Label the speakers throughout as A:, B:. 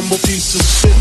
A: I'm a piece of shit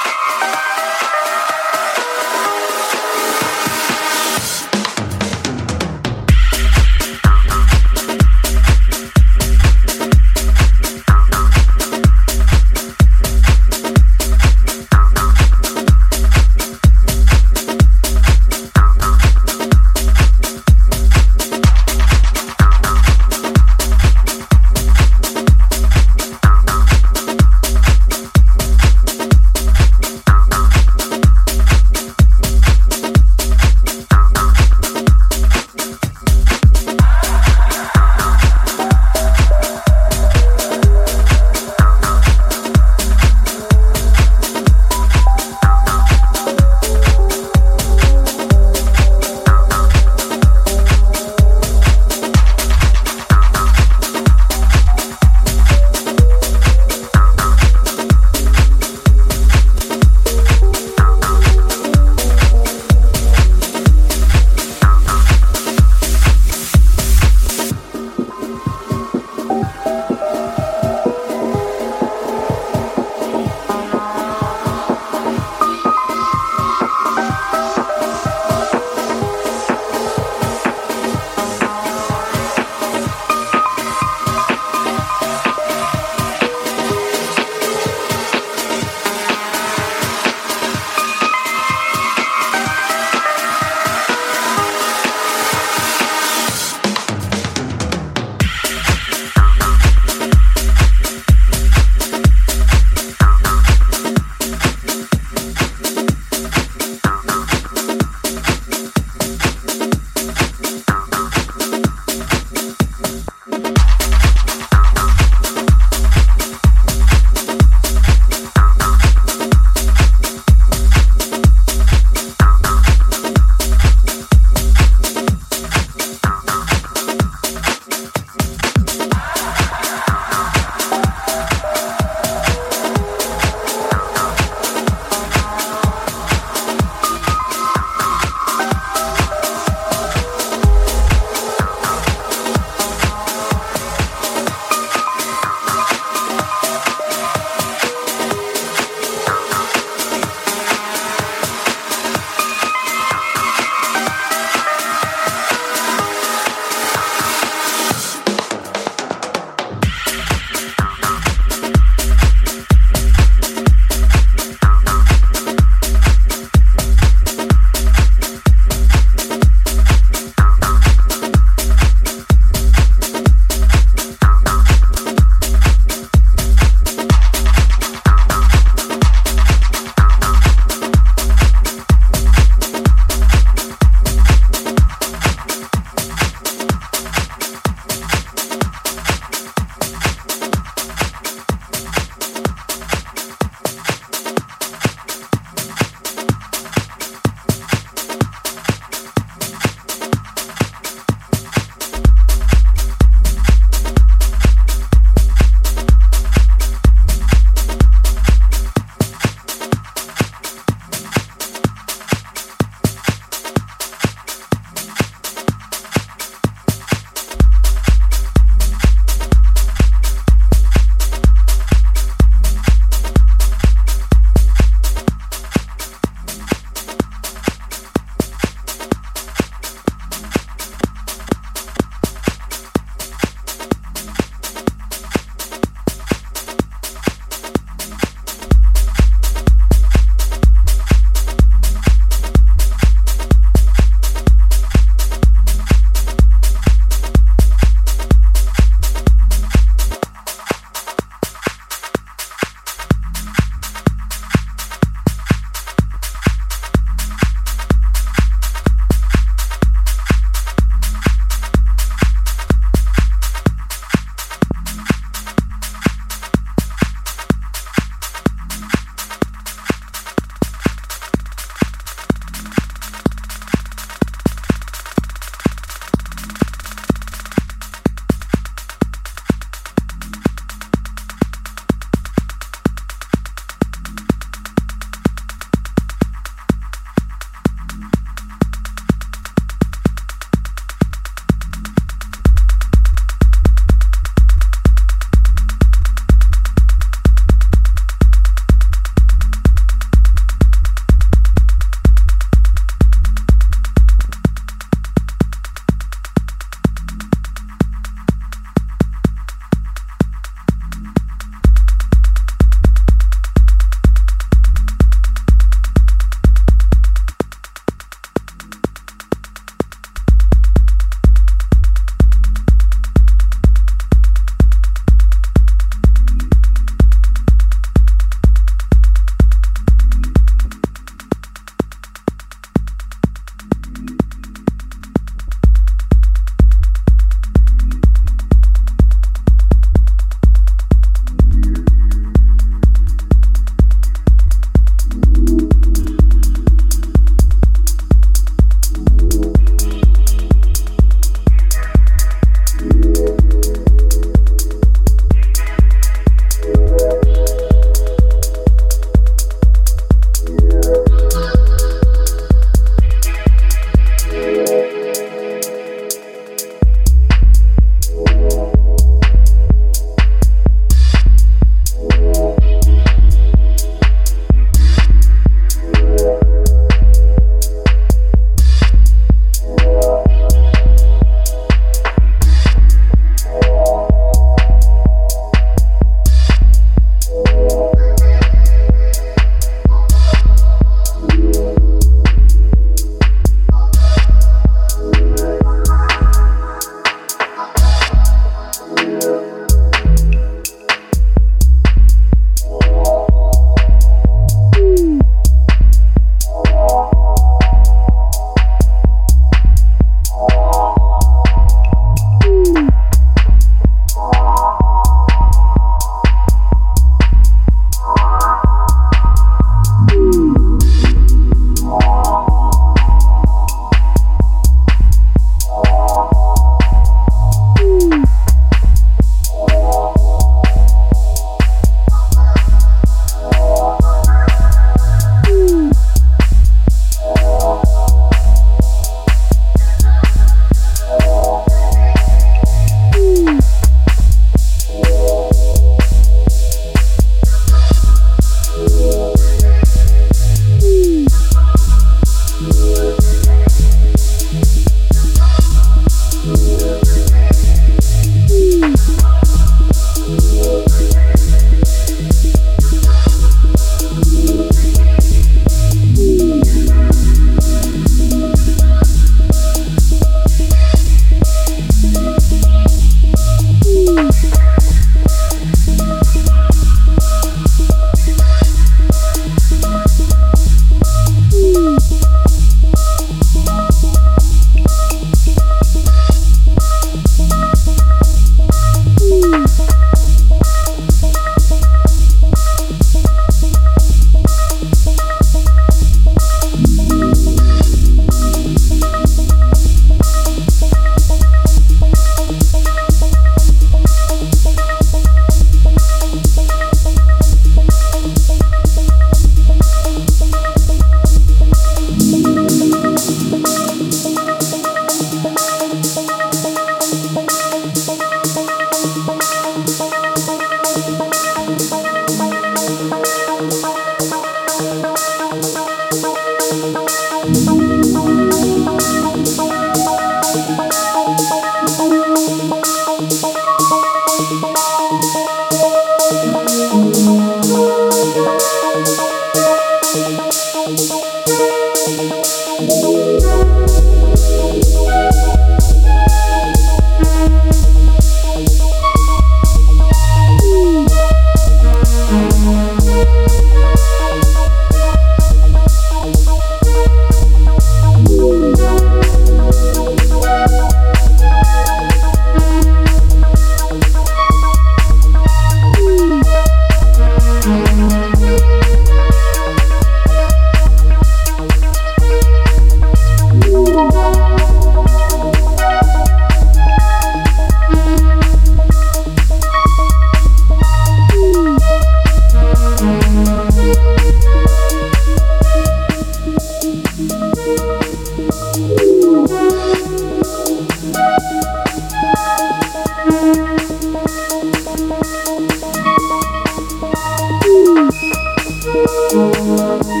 A: Thank you.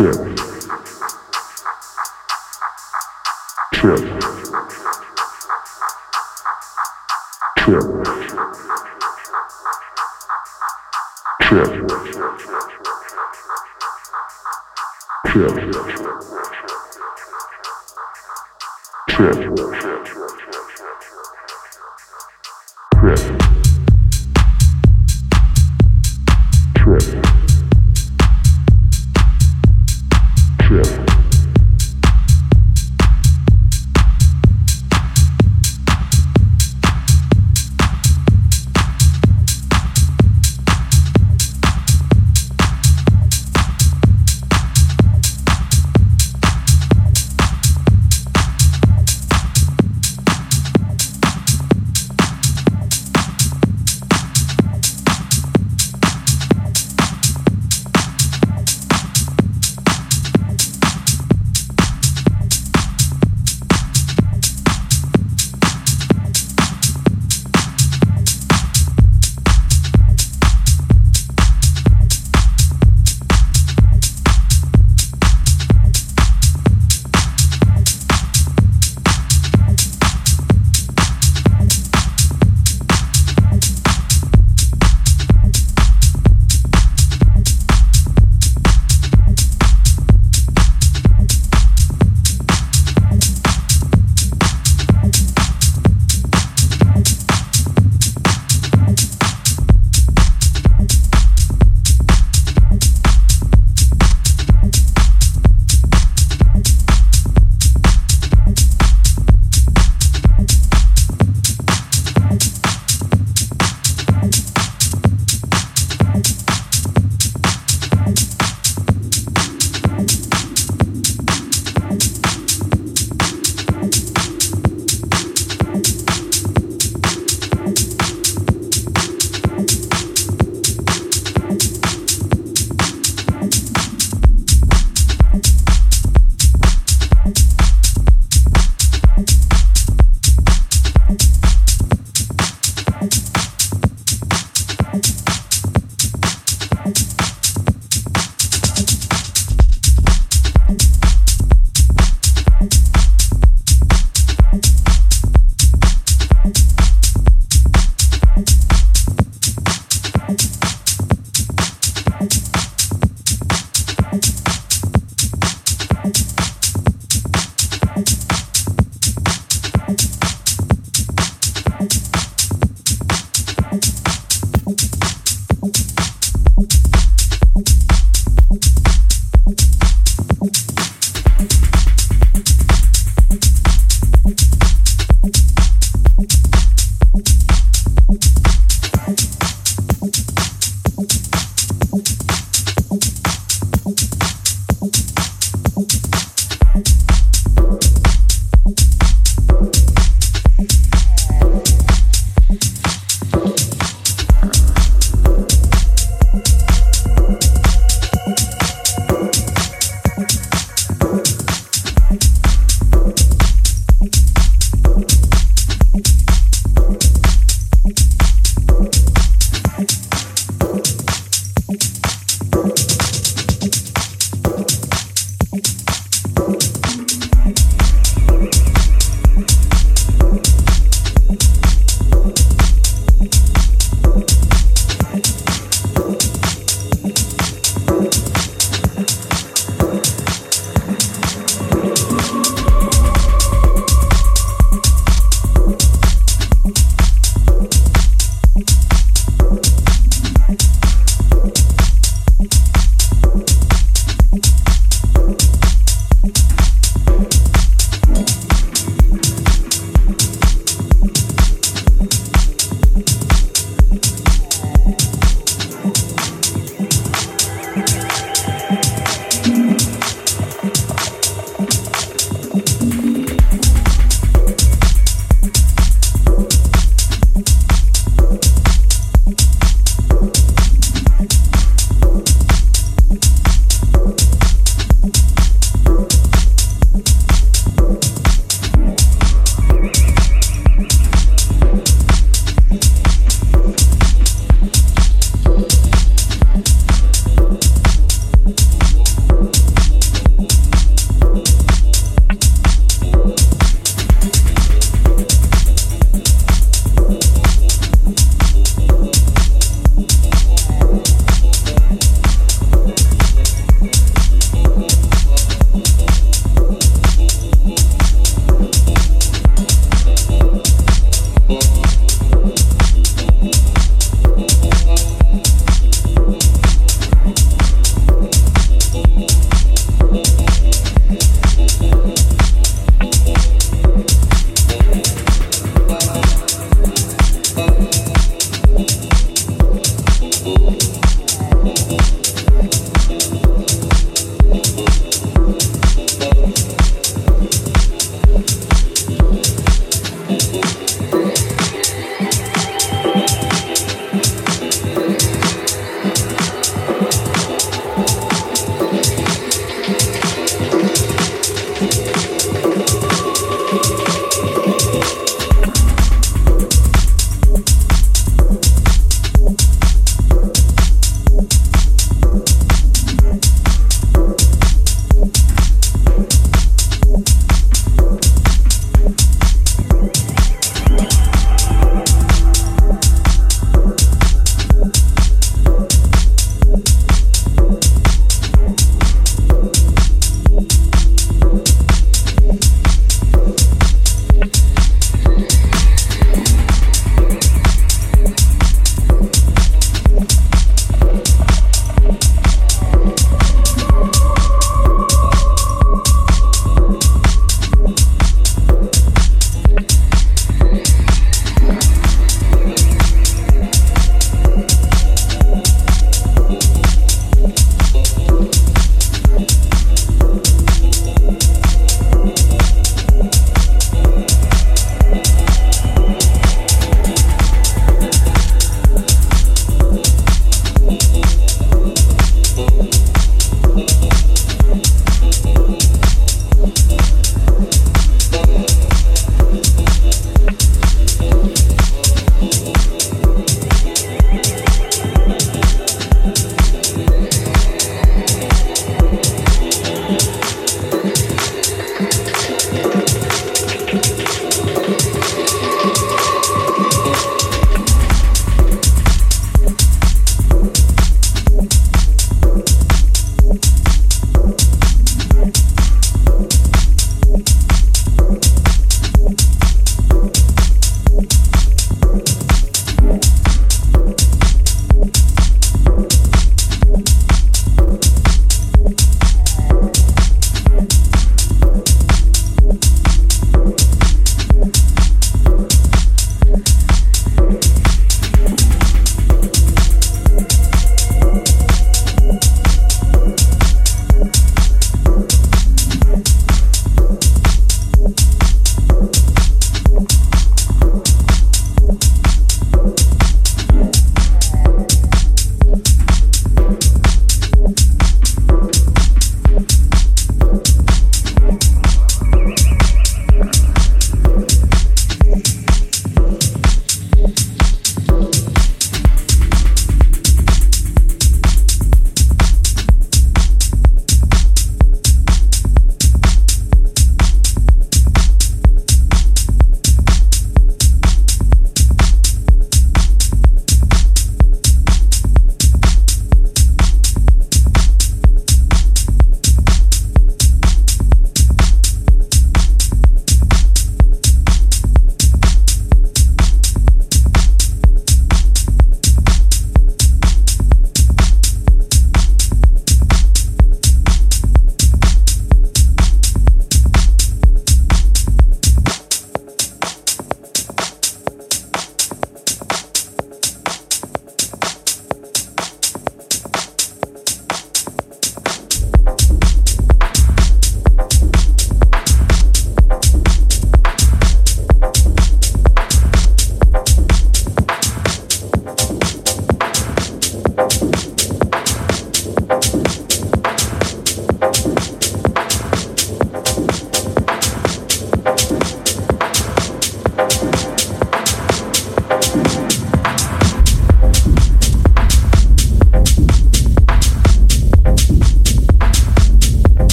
A: Trip. Trip. Trip. Trip. Trip. Trip. Trip.